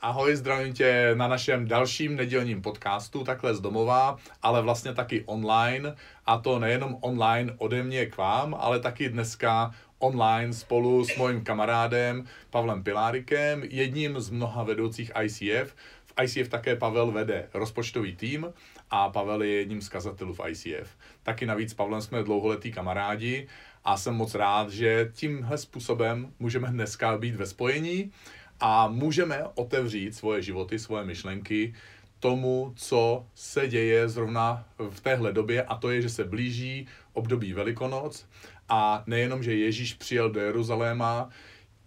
Ahoj, zdravím tě na našem dalším nedělním podcastu, takhle z domova, ale vlastně taky online. A to nejenom online ode mě k vám, ale taky dneska online spolu s mojím kamarádem Pavlem Pilárikem, jedním z mnoha vedoucích ICF. V ICF také Pavel vede rozpočtový tým a Pavel je jedním z kazatelů v ICF. Taky navíc s Pavlem jsme dlouholetí kamarádi a jsem moc rád, že tímhle způsobem můžeme dneska být ve spojení a můžeme otevřít svoje životy, svoje myšlenky tomu, co se děje zrovna v téhle době a to je, že se blíží období Velikonoc. A nejenom, že Ježíš přijel do Jeruzaléma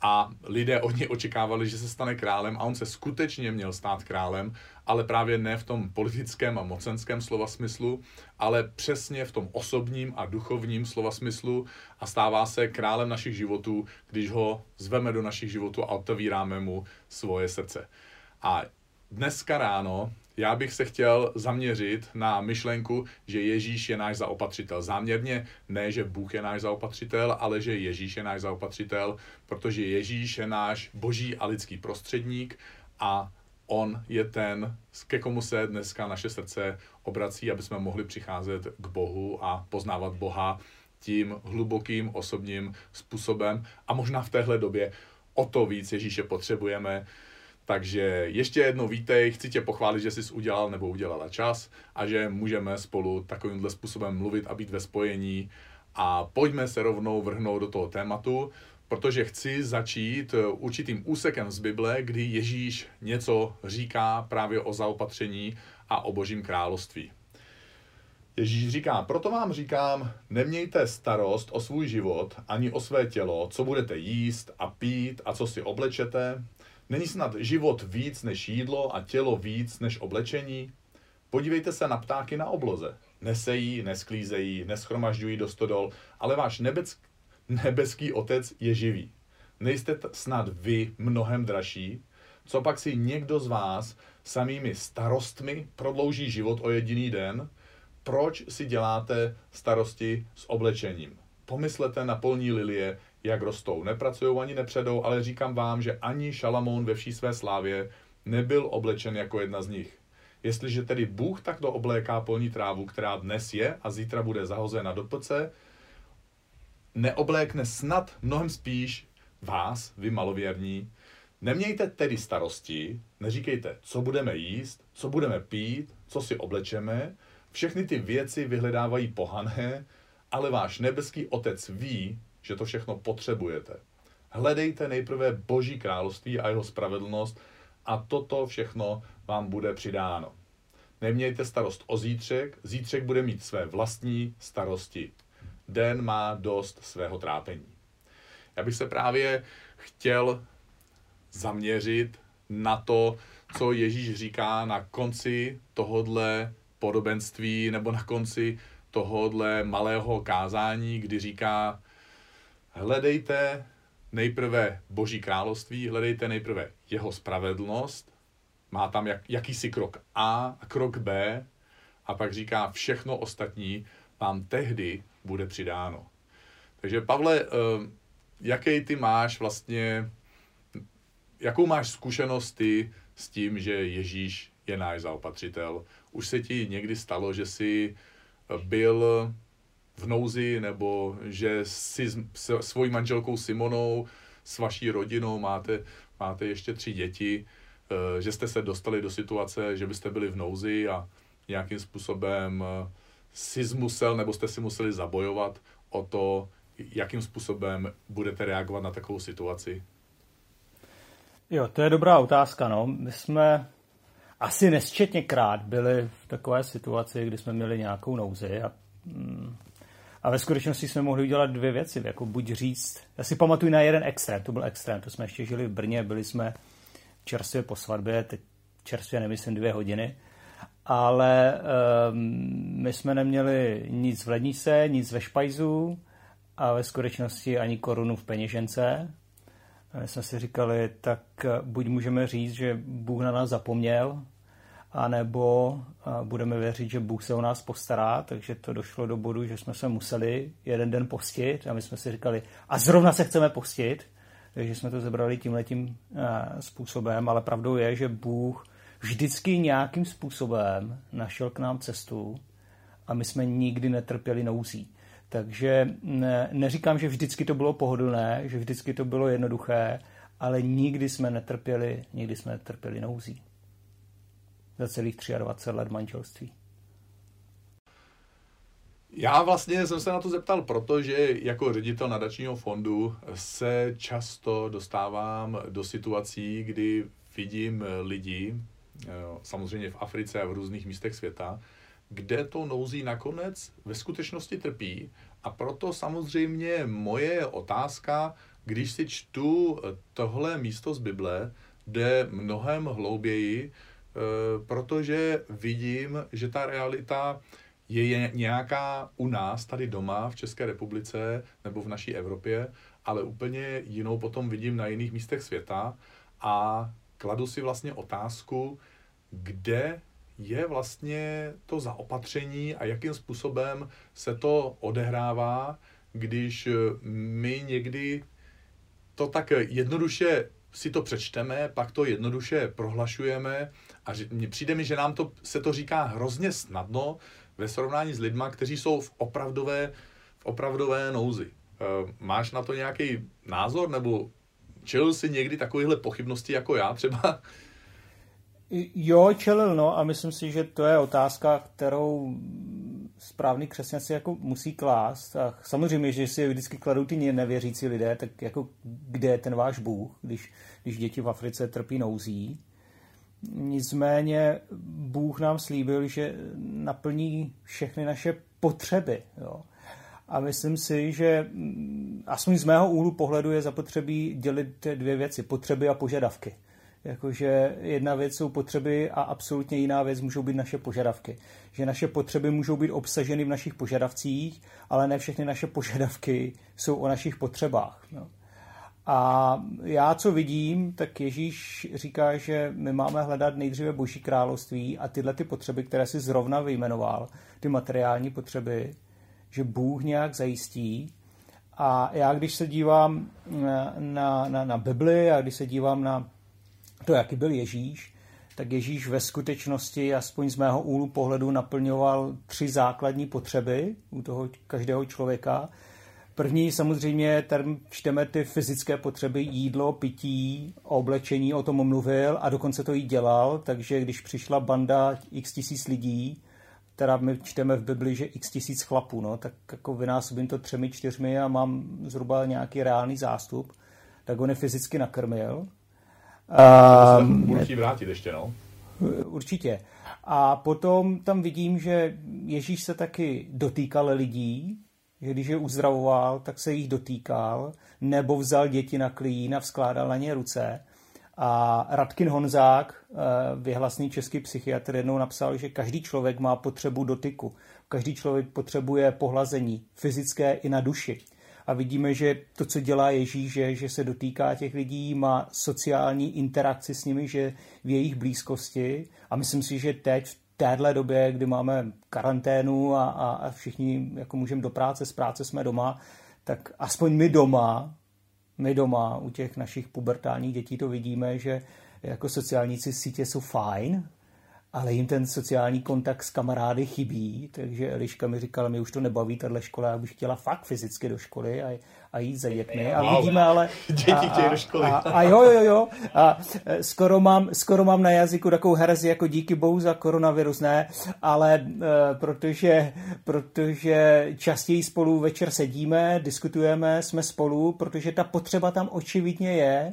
a lidé od něj očekávali, že se stane králem a on se skutečně měl stát králem, ale právě ne v tom politickém a mocenském slova smyslu, ale přesně v tom osobním a duchovním slova smyslu a stává se králem našich životů, když ho zveme do našich životů a otevíráme mu svoje srdce. A dneska ráno já bych se chtěl zaměřit na myšlenku, že Ježíš je náš zaopatřitel. Záměrně ne, že Bůh je náš zaopatřitel, ale že Ježíš je náš zaopatřitel, protože Ježíš je náš boží a lidský prostředník a on je ten, ke komu se dneska naše srdce obrací, aby jsme mohli přicházet k Bohu a poznávat Boha tím hlubokým osobním způsobem. A možná v téhle době o to víc Ježíše potřebujeme, takže ještě jednou vítej, chci tě pochválit, že jsi udělal nebo udělala čas a že můžeme spolu takovýmhle způsobem mluvit a být ve spojení. A pojďme se rovnou vrhnout do toho tématu, protože chci začít určitým úsekem z Bible, kdy Ježíš něco říká právě o zaopatření a o božím království. Ježíš říká, proto vám říkám, nemějte starost o svůj život ani o své tělo, co budete jíst a pít a co si oblečete, Není snad život víc než jídlo a tělo víc než oblečení? Podívejte se na ptáky na obloze. Nesejí, nesklízejí, neschromažďují do stodol, ale váš nebeck, nebeský otec je živý. Nejste t- snad vy mnohem dražší? Co pak si někdo z vás samými starostmi prodlouží život o jediný den? Proč si děláte starosti s oblečením? Pomyslete na polní lilie, jak rostou. Nepracují ani nepředou, ale říkám vám, že ani Šalamón ve vší své slávě nebyl oblečen jako jedna z nich. Jestliže tedy Bůh takto obléká polní trávu, která dnes je a zítra bude zahozena do pece, neoblékne snad mnohem spíš vás, vy malověrní. Nemějte tedy starosti, neříkejte, co budeme jíst, co budeme pít, co si oblečeme. Všechny ty věci vyhledávají pohané, ale váš nebeský otec ví, že to všechno potřebujete. Hledejte nejprve Boží království a jeho spravedlnost a toto všechno vám bude přidáno. Nemějte starost o zítřek, zítřek bude mít své vlastní starosti. Den má dost svého trápení. Já bych se právě chtěl zaměřit na to, co Ježíš říká na konci tohodle podobenství nebo na konci tohodle malého kázání, kdy říká, hledejte nejprve Boží království, hledejte nejprve jeho spravedlnost, má tam jak, jakýsi krok A a krok B a pak říká všechno ostatní vám tehdy bude přidáno. Takže Pavle, eh, jaký ty máš vlastně, jakou máš zkušenost ty s tím, že Ježíš je náš zaopatřitel? Už se ti někdy stalo, že jsi byl v nouzi, nebo že si s svojí manželkou Simonou, s vaší rodinou máte, máte ještě tři děti, eh, že jste se dostali do situace, že byste byli v nouzi a nějakým způsobem eh, si musel, nebo jste si museli zabojovat o to, jakým způsobem budete reagovat na takovou situaci? Jo, to je dobrá otázka. No. My jsme asi nesčetněkrát byli v takové situaci, kdy jsme měli nějakou nouzi a mm, a ve skutečnosti jsme mohli udělat dvě věci, jako buď říct, já si pamatuju na jeden extrém, to byl extrém, to jsme ještě žili v Brně, byli jsme čerstvě po svatbě, teď čerstvě nemyslím dvě hodiny, ale um, my jsme neměli nic v lednice, nic ve špajzu a ve skutečnosti ani korunu v peněžence. A my jsme si říkali, tak buď můžeme říct, že Bůh na nás zapomněl anebo budeme věřit, že Bůh se o nás postará, takže to došlo do bodu, že jsme se museli jeden den postit a my jsme si říkali, a zrovna se chceme postit, takže jsme to zebrali tímhletím způsobem, ale pravdou je, že Bůh vždycky nějakým způsobem našel k nám cestu a my jsme nikdy netrpěli nouzí. Takže ne, neříkám, že vždycky to bylo pohodlné, že vždycky to bylo jednoduché, ale nikdy jsme netrpěli, nikdy jsme netrpěli nouzí. Za celých 23 let manželství. Já vlastně jsem se na to zeptal, protože jako ředitel nadačního fondu se často dostávám do situací, kdy vidím lidi, eh, samozřejmě v Africe a v různých místech světa, kde to nouzí nakonec ve skutečnosti trpí. A proto samozřejmě moje otázka, když si čtu tohle místo z Bible, jde mnohem hlouběji, protože vidím, že ta realita je nějaká u nás tady doma v České republice nebo v naší Evropě, ale úplně jinou potom vidím na jiných místech světa a kladu si vlastně otázku, kde je vlastně to zaopatření a jakým způsobem se to odehrává, když my někdy to tak jednoduše si to přečteme, pak to jednoduše prohlašujeme a přijde mi, že nám to, se to říká hrozně snadno ve srovnání s lidma, kteří jsou v opravdové, v opravdové nouzi. Eh, máš na to nějaký názor, nebo čelil si někdy takovýchhle pochybností jako já třeba? Jo, čelil, no a myslím si, že to je otázka, kterou správný křesťan si jako musí klást. A samozřejmě, že si vždycky kladou ty nevěřící lidé, tak jako kde je ten váš Bůh, když, když děti v Africe trpí nouzí. Nicméně Bůh nám slíbil, že naplní všechny naše potřeby. Jo. A myslím si, že mm, aspoň z mého úhlu pohledu je zapotřebí dělit dvě věci, potřeby a požadavky. Jakože jedna věc jsou potřeby a absolutně jiná věc můžou být naše požadavky. Že naše potřeby můžou být obsaženy v našich požadavcích, ale ne všechny naše požadavky jsou o našich potřebách. No. A já, co vidím, tak Ježíš říká, že my máme hledat nejdříve boží království a tyhle ty potřeby, které si zrovna vyjmenoval, ty materiální potřeby, že Bůh nějak zajistí. A já, když se dívám na, na, na, na Bibli a když se dívám na to, jaký byl Ježíš, tak Ježíš ve skutečnosti, aspoň z mého úhlu pohledu, naplňoval tři základní potřeby u toho každého člověka. První samozřejmě, tam čteme ty fyzické potřeby, jídlo, pití, oblečení, o tom mluvil a dokonce to i dělal, takže když přišla banda x tisíc lidí, teda my čteme v Bibli, že x tisíc chlapů, no, tak jako vynásobím to třemi, čtyřmi a mám zhruba nějaký reálný zástup, tak on je fyzicky nakrmil. Um, určitě vrátit ještě, no. Určitě. A potom tam vidím, že Ježíš se taky dotýkal lidí, že když je uzdravoval, tak se jich dotýkal, nebo vzal děti na klín a vzkládal na ně ruce. A Radkin Honzák, eh, vyhlasný český psychiatr, jednou napsal, že každý člověk má potřebu dotyku. Každý člověk potřebuje pohlazení fyzické i na duši. A vidíme, že to, co dělá Ježíš, že, že se dotýká těch lidí, má sociální interakci s nimi, že v jejich blízkosti. A myslím si, že teď v téhle době, kdy máme karanténu a, a, a všichni jako můžeme do práce, z práce jsme doma, tak aspoň my doma, my doma u těch našich pubertálních dětí to vidíme, že jako sociální sítě jsou fajn, ale jim ten sociální kontakt s kamarády chybí, takže Eliška mi říkala, mě už to nebaví, tahle škola, já bych chtěla fakt fyzicky do školy a, a jít za dětmi. A wow. vidíme ale... Děti chtějí do školy. A, a, jo, jo, jo. A e, skoro mám, skoro mám na jazyku takovou herezi jako díky bohu za koronavirus, ne, ale uh, protože, protože častěji spolu večer sedíme, diskutujeme, jsme spolu, protože ta potřeba tam očividně je,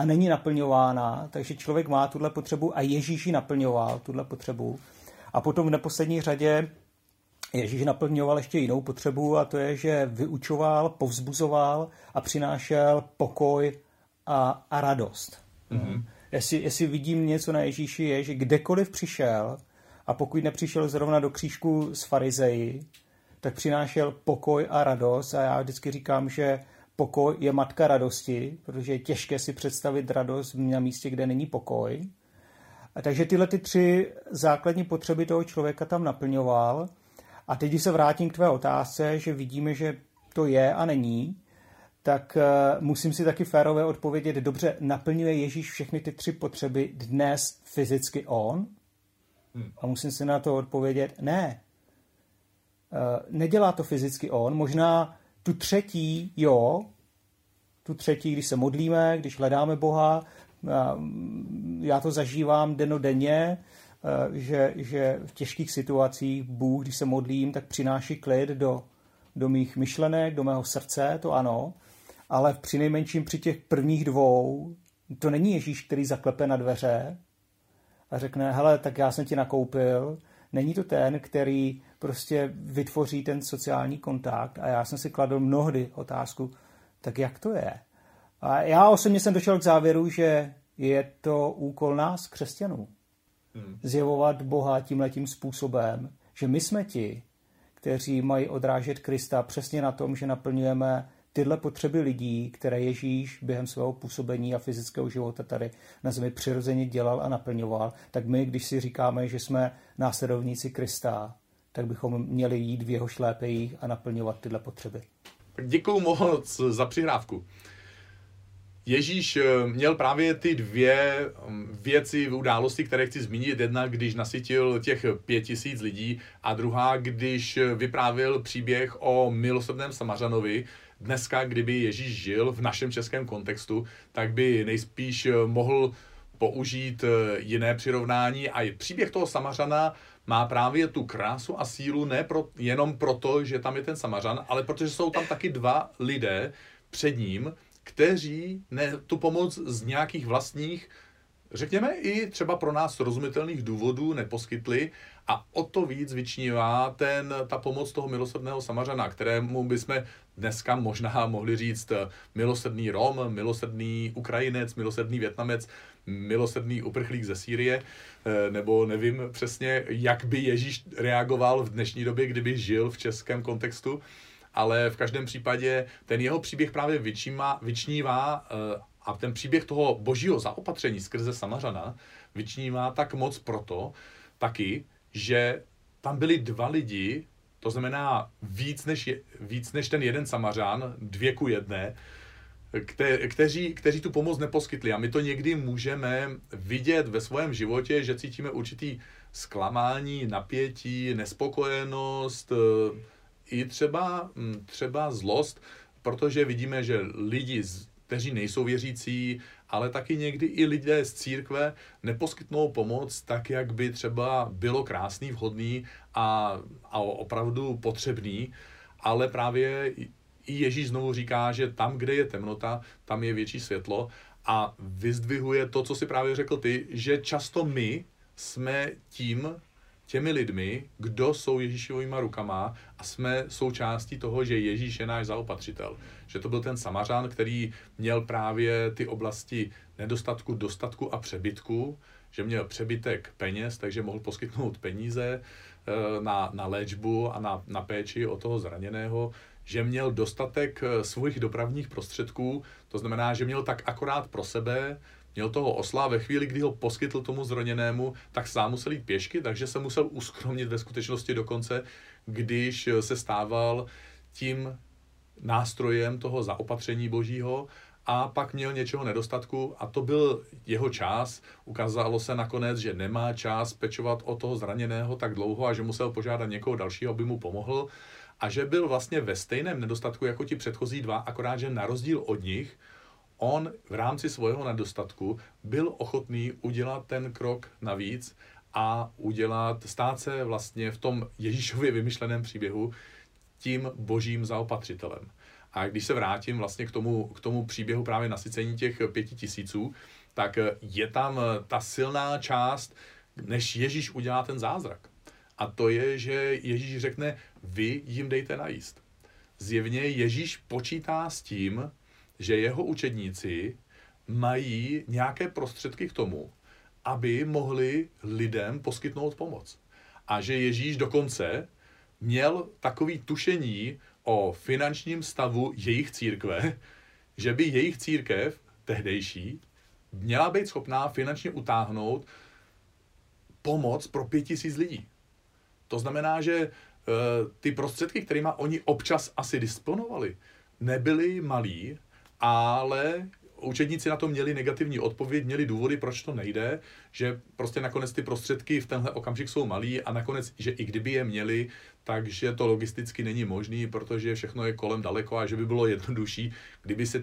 a není naplňována, takže člověk má tuhle potřebu a Ježíš ji naplňoval, tuhle potřebu. A potom v neposlední řadě Ježíš naplňoval ještě jinou potřebu a to je, že vyučoval, povzbuzoval a přinášel pokoj a, a radost. Mm-hmm. Jestli, jestli vidím něco na Ježíši, je, že kdekoliv přišel a pokud nepřišel zrovna do křížku s farizeji, tak přinášel pokoj a radost a já vždycky říkám, že pokoj je matka radosti, protože je těžké si představit radost na místě, kde není pokoj. A takže tyhle ty tři základní potřeby toho člověka tam naplňoval. A teď, když se vrátím k tvé otázce, že vidíme, že to je a není, tak uh, musím si taky férové odpovědět, dobře, naplňuje Ježíš všechny ty tři potřeby dnes fyzicky on? Hmm. A musím si na to odpovědět, ne. Uh, nedělá to fyzicky on, možná tu třetí, jo, tu třetí, když se modlíme, když hledáme Boha, já to zažívám denodenně, že, že v těžkých situacích Bůh, když se modlím, tak přináší klid do, do mých myšlenek, do mého srdce, to ano, ale při nejmenším při těch prvních dvou, to není Ježíš, který zaklepe na dveře a řekne, hele, tak já jsem ti nakoupil, není to ten, který prostě vytvoří ten sociální kontakt a já jsem si kladl mnohdy otázku, tak jak to je? A já osobně jsem došel k závěru, že je to úkol nás, křesťanů, hmm. zjevovat Boha tímhletím způsobem, že my jsme ti, kteří mají odrážet Krista přesně na tom, že naplňujeme tyhle potřeby lidí, které Ježíš během svého působení a fyzického života tady na zemi přirozeně dělal a naplňoval, tak my, když si říkáme, že jsme následovníci Krista, tak bychom měli jít v jeho šlépejích a naplňovat tyhle potřeby. Děkuju moc za přihrávku. Ježíš eh, měl právě ty dvě mm, věci v události, které chci zmínit. Jedna, když nasytil těch pět tisíc lidí a druhá, když vyprávěl příběh o milosrdném Samařanovi. Dneska, kdyby Ježíš žil v našem českém kontextu, tak by nejspíš eh, mohl použít eh, jiné přirovnání. A příběh toho Samařana má právě tu krásu a sílu ne pro, jenom proto, že tam je ten Samařan, ale protože jsou tam taky dva lidé před ním, kteří ne, tu pomoc z nějakých vlastních, řekněme i třeba pro nás srozumitelných důvodů neposkytli a o to víc vyčnívá ten, ta pomoc toho milosrdného samařana, kterému bychom dneska možná mohli říct milosrdný Rom, milosrdný Ukrajinec, milosrdný Větnamec, milosrdný uprchlík ze Sýrie, eh, nebo nevím přesně, jak by Ježíš reagoval v dnešní době, kdyby žil v českém kontextu, ale v každém případě ten jeho příběh právě vyčíma, vyčnívá eh, a ten příběh toho božího zaopatření skrze Samařana vyčnívá tak moc proto taky, že tam byli dva lidi, to znamená víc než, je, víc než ten jeden Samařán, dvě ku jedné, kte, kteří, kteří tu pomoc neposkytli. A my to někdy můžeme vidět ve svém životě, že cítíme určitý zklamání, napětí, nespokojenost, eh, i třeba, mm, třeba zlost, protože vidíme, že lidi, kteří nejsou věřící, ale taky někdy i lidé z církve neposkytnou pomoc tak, jak by třeba bylo krásný, vhodný a, a opravdu potřebný, ale právě i Ježíš znovu říká, že tam, kde je temnota, tam je větší světlo a vyzdvihuje to, co si právě řekl ty, že často my jsme tím, těmi lidmi, kdo jsou Ježíšovýma rukama a jsme součástí toho, že Ježíš je náš zaopatřitel. Že to byl ten Samařán, který měl právě ty oblasti nedostatku, dostatku a přebytku, že měl přebytek peněz, takže mohl poskytnout peníze eh, na, na léčbu a na, na péči o toho zraněného, že měl dostatek eh, svých dopravních prostředků, to znamená, že měl tak akorát pro sebe, měl toho osla ve chvíli, kdy ho poskytl tomu zraněnému, tak sám musel jít pěšky, takže se musel uskromnit ve skutečnosti dokonce, když se stával tím nástrojem toho zaopatření božího a pak měl něčeho nedostatku a to byl jeho čas. Ukázalo se nakonec, že nemá čas pečovat o toho zraněného tak dlouho a že musel požádat někoho dalšího, aby mu pomohl a že byl vlastně ve stejném nedostatku jako ti předchozí dva, akorát, že na rozdíl od nich on v rámci svého nedostatku byl ochotný udělat ten krok navíc a udělat, stát se vlastně v tom Ježíšově vymyšleném příběhu tím božím zaopatřitelem. A když se vrátím vlastně k tomu, k tomu příběhu právě nasycení těch pěti tisíců, tak je tam ta silná část, než Ježíš udělá ten zázrak. A to je, že Ježíš řekne, vy jim dejte najíst. Zjevně Ježíš počítá s tím, že jeho učedníci mají nějaké prostředky k tomu, aby mohli lidem poskytnout pomoc. A že Ježíš dokonce měl takový tušení o finančním stavu jejich církve, že by jejich církev, tehdejší, měla být schopná finančně utáhnout pomoc pro pět tisíc lidí. To znamená, že e, ty prostředky, kterými oni občas asi disponovali, nebyli malí, ale učedníci na to měli negativní odpověď, měli důvody, proč to nejde, že prostě nakonec ty prostředky v tenhle okamžik jsou malý a nakonec, že i kdyby je měli, takže to logisticky není možný, protože všechno je kolem daleko a že by bylo jednodušší, kdyby se,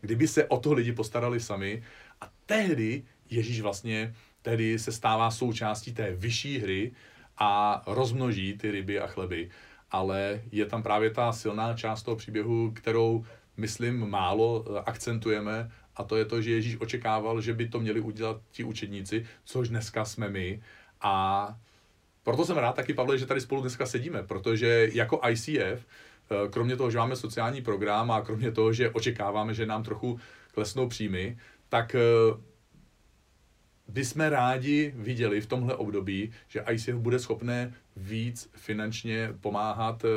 kdyby se o to lidi postarali sami. A tehdy Ježíš vlastně tehdy se stává součástí té vyšší hry a rozmnoží ty ryby a chleby. Ale je tam právě ta silná část toho příběhu, kterou myslím, málo eh, akcentujeme, a to je to, že Ježíš očekával, že by to měli udělat ti učedníci, což dneska jsme my. A proto jsem rád taky, Pavle, že tady spolu dneska sedíme, protože jako ICF, eh, kromě toho, že máme sociální program a kromě toho, že očekáváme, že nám trochu klesnou příjmy, tak bychom rádi viděli v tomhle období, že ICF bude schopné víc finančně pomáhat eh,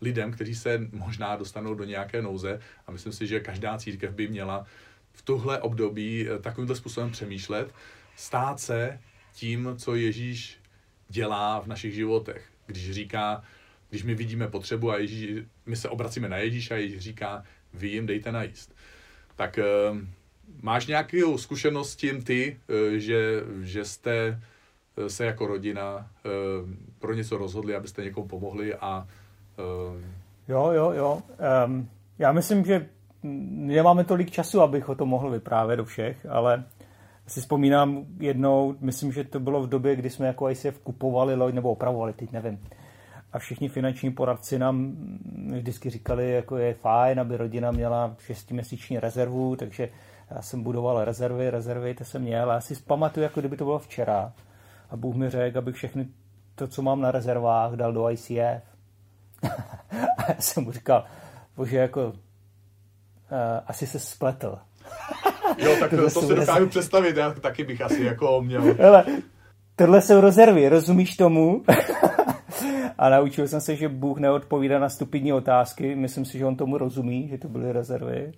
lidem, kteří se možná dostanou do nějaké nouze. A myslím si, že každá církev by měla v tohle období eh, takovýmto způsobem přemýšlet, stát se tím, co Ježíš dělá v našich životech. Když říká, když my vidíme potřebu a Ježíš, my se obracíme na Ježíše a Ježíš říká, vy jim dejte najíst. Tak eh, Máš nějakou zkušenost s tím ty, eh, že, že jste eh, se jako rodina eh, pro něco rozhodli, abyste někomu pomohli a... Jo, jo, jo. Um, já myslím, že nemáme tolik času, abych o tom mohl vyprávět do všech, ale si vzpomínám jednou, myslím, že to bylo v době, kdy jsme jako ICF kupovali loď nebo opravovali, teď nevím. A všichni finanční poradci nám vždycky říkali, jako je fajn, aby rodina měla šestiměsíční rezervu, takže já jsem budoval rezervy, rezervy to jsem měl já si pamatuju, jako kdyby to bylo včera. A Bůh mi řekl, abych všechny to, co mám na rezervách, dal do ICF. a já jsem mu říkal, bože, jako uh, asi se spletl. jo, tak to, to si dokážu představit, já taky bych asi jako měl. Hele, tohle jsou rezervy, rozumíš tomu? a naučil jsem se, že Bůh neodpovídá na stupidní otázky. Myslím si, že on tomu rozumí, že to byly rezervy.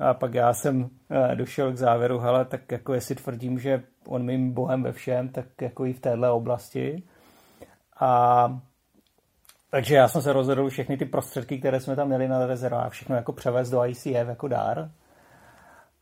A pak já jsem eh, došel k závěru, hele, tak jako jestli tvrdím, že on mým bohem ve všem, tak jako i v téhle oblasti. A takže já jsem se rozhodl všechny ty prostředky, které jsme tam měli na rezervách, všechno jako převést do ICF jako dár.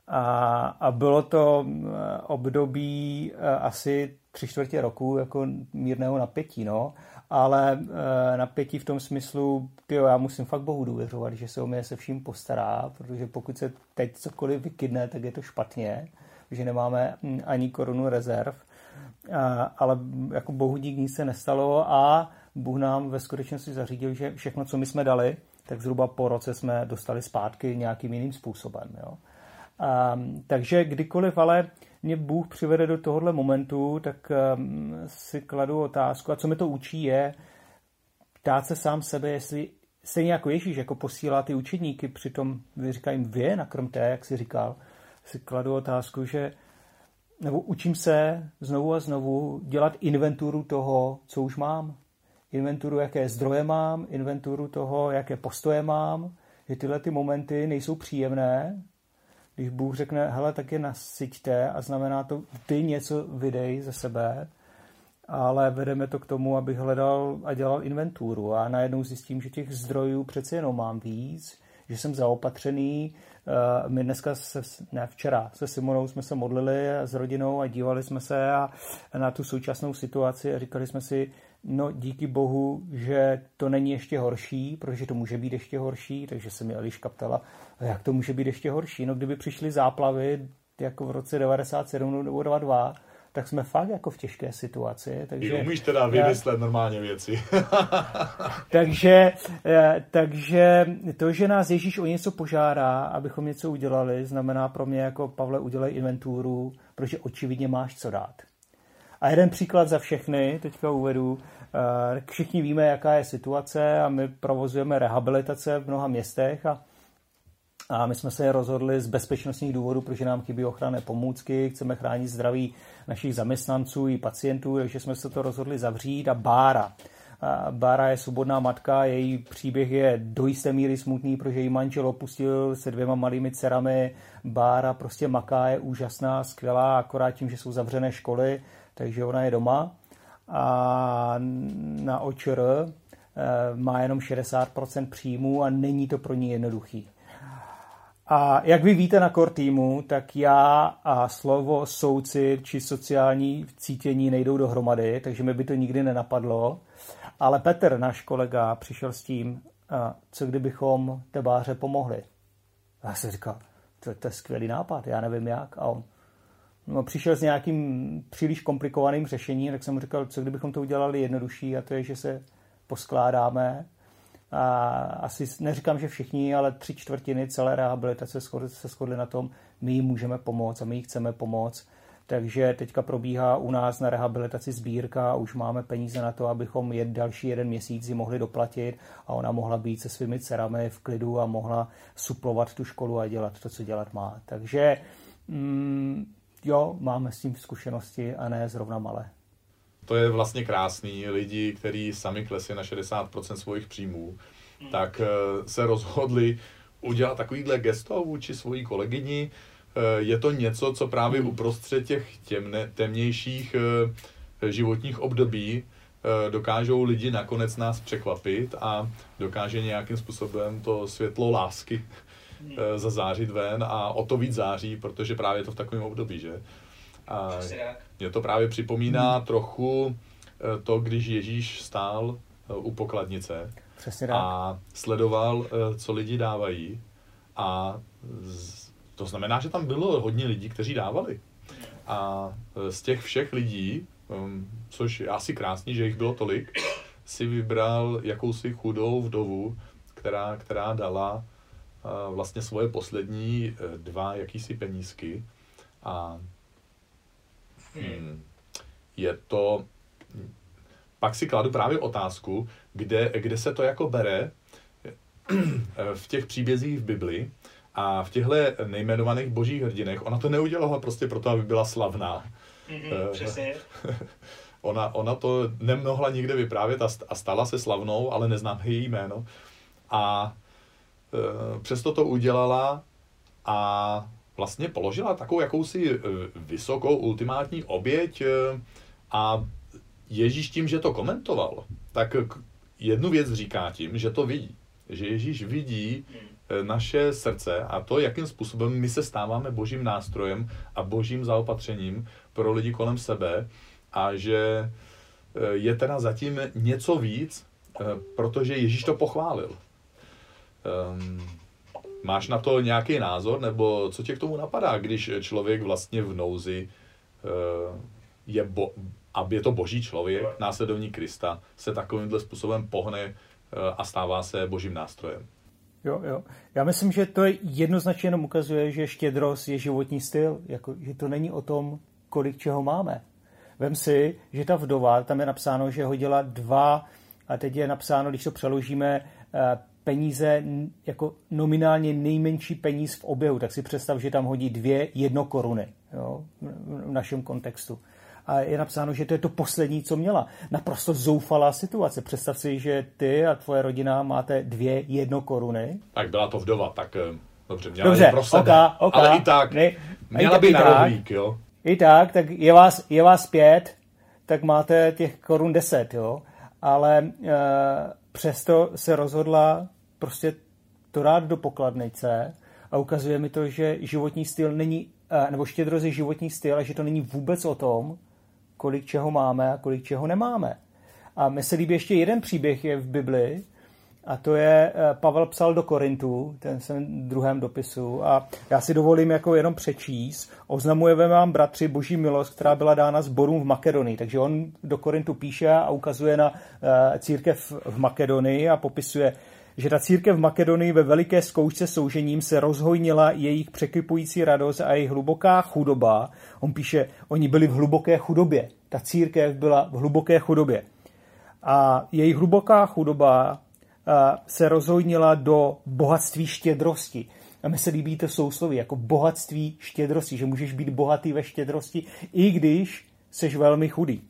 A, a bylo to eh, období eh, asi tři čtvrtě roku jako mírného napětí, no ale e, napětí v tom smyslu, tyjo, já musím fakt Bohu důvěřovat, že se o mě se vším postará, protože pokud se teď cokoliv vykydne, tak je to špatně, že nemáme hm, ani korunu rezerv, a, ale jako Bohu dík nic se nestalo a Bůh nám ve skutečnosti zařídil, že všechno, co my jsme dali, tak zhruba po roce jsme dostali zpátky nějakým jiným způsobem. Jo. A, takže kdykoliv ale mě Bůh přivede do tohohle momentu, tak um, si kladu otázku, a co mi to učí je ptát se sám sebe, jestli stejně jako Ježíš, jako posílá ty učedníky, přitom říká jim vy nakrmte, jak si říkal, si kladu otázku, že nebo učím se znovu a znovu dělat inventuru toho, co už mám. Inventuru, jaké zdroje mám, inventuru toho, jaké postoje mám, že tyhle ty momenty nejsou příjemné, když Bůh řekne, hele, tak je nasyťte a znamená to, ty něco vydej ze sebe, ale vedeme to k tomu, abych hledal a dělal inventuru a najednou zjistím, že těch zdrojů přece jenom mám víc, že jsem zaopatřený. Eh, my dneska, se, ne včera, se Simonou jsme se modlili s rodinou a dívali jsme se a na tu současnou situaci a říkali jsme si, no díky bohu, že to není ještě horší, protože to může být ještě horší, takže se mi Eliška ptala, jak to může být ještě horší. No kdyby přišly záplavy jako v roce 97 nebo 22, tak jsme fakt jako v těžké situaci. Takže, I umíš teda vymyslet normálně věci. takže, eh, takže to, že nás Ježíš o něco požádá, abychom něco udělali, znamená pro mě jako Pavle udělej inventuru, protože očividně máš co dát. A jeden příklad za všechny, teďka uvedu. Eh, všichni víme, jaká je situace a my provozujeme rehabilitace v mnoha městech a a my jsme se rozhodli z bezpečnostních důvodů, protože nám chybí ochranné pomůcky, chceme chránit zdraví našich zaměstnanců i pacientů, takže jsme se to rozhodli zavřít a Bára. Bára je svobodná matka, její příběh je do jisté míry smutný, protože její manžel opustil se dvěma malými dcerami. Bára prostě maká, je úžasná, skvělá, akorát tím, že jsou zavřené školy, takže ona je doma. A na očr má jenom 60% příjmů a není to pro ní jednoduchý. A jak vy víte na core týmu, tak já a slovo soucit či sociální cítění nejdou dohromady, takže mi by to nikdy nenapadlo. Ale Petr, náš kolega, přišel s tím, co kdybychom tebáře pomohli. Já jsem říkal, to, to je skvělý nápad, já nevím jak. A on no, přišel s nějakým příliš komplikovaným řešením, tak jsem mu říkal, co kdybychom to udělali jednodušší a to je, že se poskládáme a asi neříkám, že všichni, ale tři čtvrtiny celé rehabilitace se shodly na tom, my jim můžeme pomoct a my jí chceme pomoct. Takže teďka probíhá u nás na rehabilitaci sbírka a už máme peníze na to, abychom jed, další jeden měsíc ji mohli doplatit a ona mohla být se svými dcerami v klidu a mohla suplovat tu školu a dělat to, co dělat má. Takže mm, jo, máme s tím zkušenosti a ne zrovna malé. To je vlastně krásný. Lidi, kteří sami klesli na 60% svých příjmů, hmm. tak eh, se rozhodli udělat takovýhle gesto vůči svojí kolegyni. Eh, je to něco, co právě hmm. uprostřed těch těmne, temnějších eh, životních období dokážou lidi nakonec nás překvapit a dokáže nějakým způsobem to světlo lásky. Zazářit ven a o to víc září, protože právě je to v takovém období, že? A mě to právě připomíná hmm. trochu eh, to, když Ježíš stál eh, u pokladnice a sledoval, eh, co lidi dávají. A to znamená, že tam bylo hodně lidí, kteří dávali. A z těch všech lidí, hm, což je asi krásný, že jich bylo tolik, si vybral jakousi chudou vdovu, která, která dala vlastně svoje poslední dva jakýsi penízky. A Hmm. Je to... Pak si kladu právě otázku, kde, kde se to jako bere v těch příbězích v Bibli a v těchto nejmenovaných božích hrdinech. Ona to neudělala prostě proto, aby byla slavná. Mm-hmm, přesně. ona, ona to nemohla nikde vyprávět a stala se slavnou, ale neznám její jméno. A přesto to udělala a vlastně položila takovou jakousi eh, vysokou ultimátní oběť eh, a Ježíš tím, že to komentoval, tak jednu věc říká tím, že to vidí. Že Ježíš vidí eh, naše srdce a to, jakým způsobem my se stáváme božím nástrojem a božím zaopatřením pro lidi kolem sebe a že je teda zatím něco víc, protože Ježíš to pochválil. Um, Máš na to nějaký názor, nebo co tě k tomu napadá, když člověk vlastně v nouzi eh, je, bo, aby je to boží člověk, následovník Krista, se takovýmhle způsobem pohne eh, a stává se božím nástrojem? Jo, jo. Já myslím, že to jednoznačně jenom ukazuje, že štědrost je životní styl, jako, že to není o tom, kolik čeho máme. Vem si, že ta vdova, tam je napsáno, že hodila dva, a teď je napsáno, když to přeložíme, eh, peníze jako nominálně nejmenší peníz v oběhu, tak si představ, že tam hodí dvě jedno koruny jo, v našem kontextu. A je napsáno, že to je to poslední, co měla. Naprosto zoufalá situace. Představ si, že ty a tvoje rodina máte dvě jedno koruny. Tak byla to vdova, tak eh, dobře, měla dobře, pro sebe. Okay, okay. Ale i tak, ne, měla by na rohlík, jo. I tak, tak je vás, je vás pět, tak máte těch korun deset, jo. Ale e, přesto se rozhodla prostě to dát do pokladnice a ukazuje mi to, že životní styl není, eh, nebo štědrost je životní styl a že to není vůbec o tom, kolik čeho máme a kolik čeho nemáme. A mi se líbí ještě jeden příběh je v Bibli, a to je, eh, Pavel psal do Korintu, ten jsem druhém dopisu, a já si dovolím jako jenom přečíst. Oznamujeme vám, bratři, boží milost, která byla dána sborům v Makedonii. Takže on do Korintu píše a ukazuje na eh, církev v Makedonii a popisuje, že ta církev v Makedonii ve veliké zkoušce soužením se rozhojnila jejich překypující radost a jejich hluboká chudoba. On píše, oni byli v hluboké chudobě. Ta církev byla v hluboké chudobě. A jejich hluboká chudoba se rozhojnila do bohatství štědrosti. A mi se líbí to sousloví, jako bohatství štědrosti, že můžeš být bohatý ve štědrosti, i když seš velmi chudý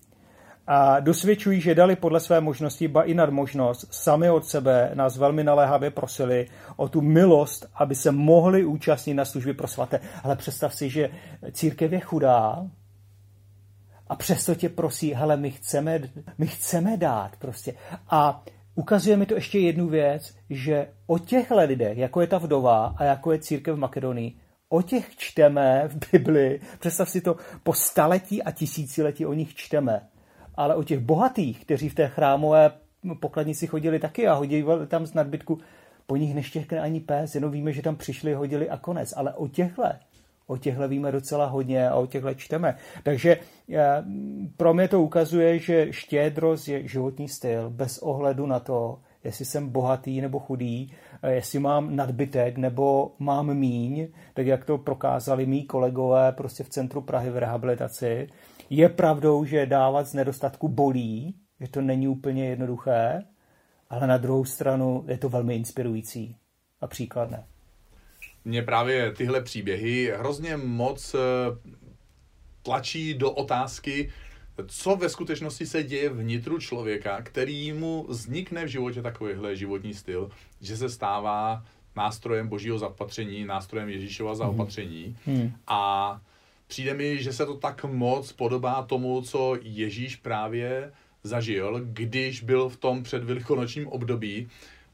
a dosvědčují, že dali podle své možnosti, ba i nad možnost, sami od sebe nás velmi naléhavě prosili o tu milost, aby se mohli účastnit na službě pro svaté. Ale představ si, že církev je chudá a přesto tě prosí, hele, my chceme, my chceme dát prostě. A ukazuje mi to ještě jednu věc, že o těchto lidech, jako je ta vdova a jako je církev v Makedonii, o těch čteme v Bibli, představ si to, po staletí a tisíciletí o nich čteme. Ale o těch bohatých, kteří v té chrámové pokladnici chodili taky a hodili tam z nadbytku, po nich neštěkne ani pes, jenom víme, že tam přišli, hodili a konec. Ale o těchhle, o těchhle víme docela hodně a o těchhle čteme. Takže eh, pro mě to ukazuje, že štědrost je životní styl bez ohledu na to, jestli jsem bohatý nebo chudý, eh, jestli mám nadbytek nebo mám míň, tak jak to prokázali mý kolegové prostě v centru Prahy v rehabilitaci. Je pravdou, že dávat z nedostatku bolí, že to není úplně jednoduché, ale na druhou stranu je to velmi inspirující a příkladné. Mě právě tyhle příběhy hrozně moc eh, tlačí do otázky, co ve skutečnosti se děje vnitru člověka, který mu vznikne v životě takovýhle životní styl, že se stává nástrojem božího zapatření, nástrojem Ježíšova zaopatření. Hmm. hmm. A přijde mi, že se to tak moc podobá tomu, co Ježíš právě zažil, když byl v tom předvelikonočním období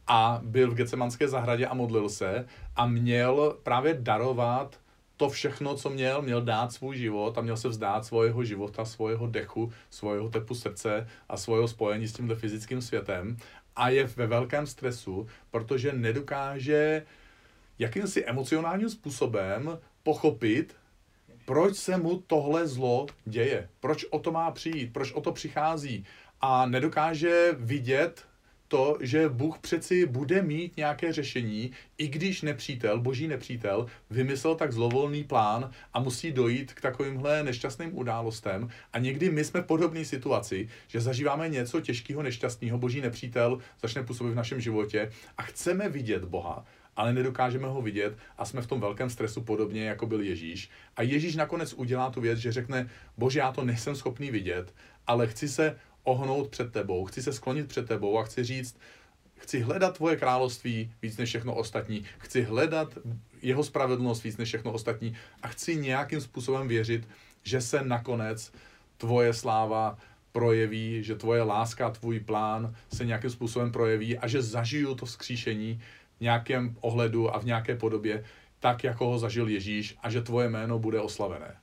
a byl v Gecemanské zahradě a modlil se a měl právě darovat to všechno, co měl, měl dát svůj život a měl se vzdát svého života, svého dechu, svého tepu srdce a svého spojení s tímhle fyzickým světem. A je ve velkém stresu, protože nedokáže jakýmsi emocionálním způsobem pochopit, proč se mu tohle zlo děje, proč o to má přijít, proč o to přichází? A nedokáže vidět to, že Bůh přeci bude mít nějaké řešení, i když nepřítel, boží nepřítel, vymyslel tak zlovolný plán a musí dojít k takovýmhle nešťastným událostem. A někdy my jsme v podobné situaci, že zažíváme něco těžkého, nešťastného, boží nepřítel začne působit v našem životě a chceme vidět Boha, ale nedokážeme ho vidět a jsme v tom velkém stresu podobně, jako byl Ježíš. A Ježíš nakonec udělá tu věc, že řekne, bože, já to nejsem schopný vidět, ale chci se ohnout před tebou, chci se sklonit před tebou a chci říct, chci hledat tvoje království víc než všechno ostatní, chci hledat jeho spravedlnost víc než všechno ostatní a chci nějakým způsobem věřit, že se nakonec tvoje sláva projeví, že tvoje láska, tvůj plán se nějakým způsobem projeví a že zažiju to vzkříšení nějakém ohledu a v nějaké podobě, tak, jako ho zažil Ježíš a že tvoje jméno bude oslavené.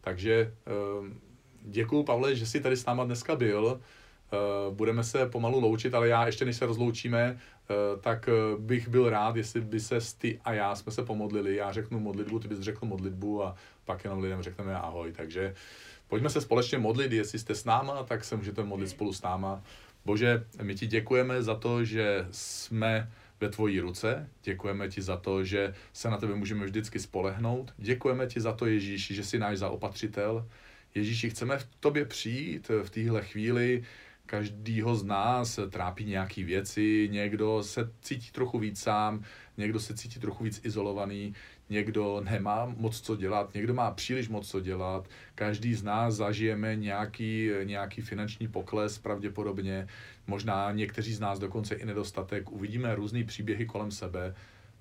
Takže ehm, Děkuji, Pavle, že jsi tady s náma dneska byl. Eh, budeme se pomalu loučit, ale já ještě než se rozloučíme, eh, tak eh, bych byl rád, jestli by se ty a já jsme se pomodlili. Já řeknu modlitbu, ty bys řekl modlitbu a pak jenom lidem řekneme ahoj. Takže pojďme se společně modlit, jestli jste s náma, tak se můžete modlit spolu s náma. Bože, my ti děkujeme za to, že jsme ve tvojí ruce. Děkujeme ti za to, že se na tebe můžeme vždycky spolehnout. Děkujeme ti za to, Ježíši, že jsi náš zaopatřitel. Ježíši, chceme v tobě přijít v téhle chvíli, každýho z nás trápí nějaký věci, někdo se cítí trochu víc sám, někdo se cítí trochu víc izolovaný, někdo nemá moc co dělat, někdo má příliš moc co dělat, každý z nás zažijeme nějaký, nějaký finanční pokles pravděpodobně, možná někteří z nás dokonce i nedostatek, uvidíme různé příběhy kolem sebe.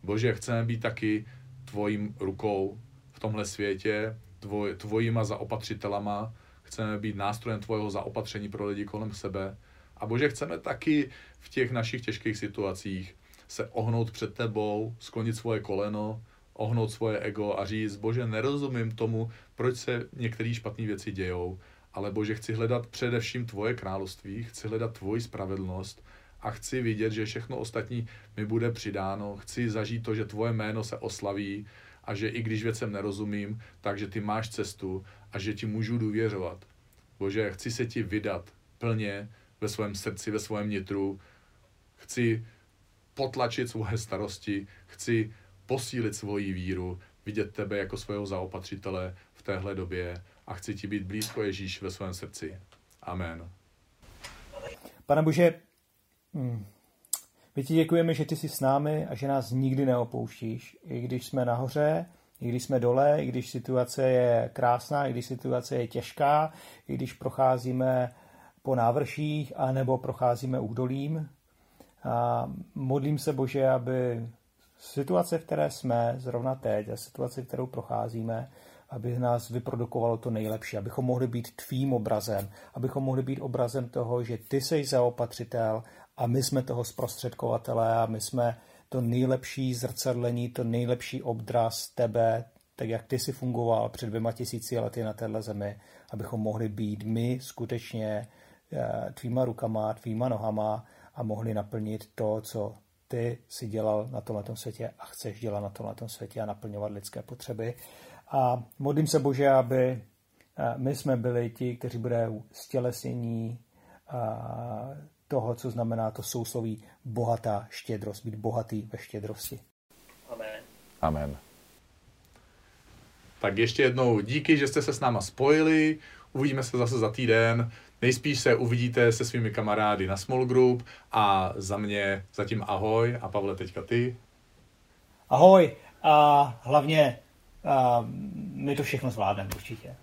Bože, chceme být taky tvojím rukou v tomhle světě, tvoj, tvojima zaopatřitelama, chceme být nástrojem tvojeho zaopatření pro lidi kolem sebe. A Bože, chceme taky v těch našich těžkých situacích se ohnout před tebou, sklonit svoje koleno, ohnout svoje ego a říct, Bože, nerozumím tomu, proč se některé špatné věci dějou, ale Bože, chci hledat především tvoje království, chci hledat tvoji spravedlnost a chci vidět, že všechno ostatní mi bude přidáno, chci zažít to, že tvoje jméno se oslaví a že i když věcem nerozumím, takže ty máš cestu a že ti můžu důvěřovat. Bože, chci se ti vydat plně ve svém srdci, ve svém nitru. Chci potlačit svoje starosti, chci posílit svoji víru, vidět tebe jako svého zaopatřitele v téhle době a chci ti být blízko Ježíš ve svém srdci. Amen. Pane Bože, hm, my ti děkujeme, že ty jsi s námi a že nás nikdy neopouštíš. I když jsme nahoře, i když jsme dole, i když situace je krásná, i když situace je těžká, i když procházíme po návrších a nebo procházíme údolím. A modlím se, Bože, aby situace, v které jsme zrovna teď a situace, kterou procházíme, aby nás vyprodukovalo to nejlepší, abychom mohli být tvým obrazem, abychom mohli být obrazem toho, že ty jsi zaopatřitel a my jsme toho zprostředkovatele a my jsme to nejlepší zrcadlení, to nejlepší obraz tebe, tak jak ty si fungoval před dvěma tisíci lety na téhle zemi, abychom mohli být my skutečně eh, tvýma rukama, tvýma nohama a mohli naplnit to, co ty si dělal na tomhle světě a chceš dělat na tomhle světě a naplňovat lidské potřeby. A modlím se Bože, aby eh, my jsme byli ti, kteří budou stělesnění eh, toho, co znamená to sousloví bohatá štědrost, být bohatý ve štědrosti. Amen. Amen. Tak ještě jednou díky, že jste se s náma spojili. Uvidíme se zase za týden. Nejspíš se uvidíte se svými kamarády na Small Group a za mě zatím ahoj a Pavle teďka ty. Ahoj a hlavně a my to všechno zvládneme určitě.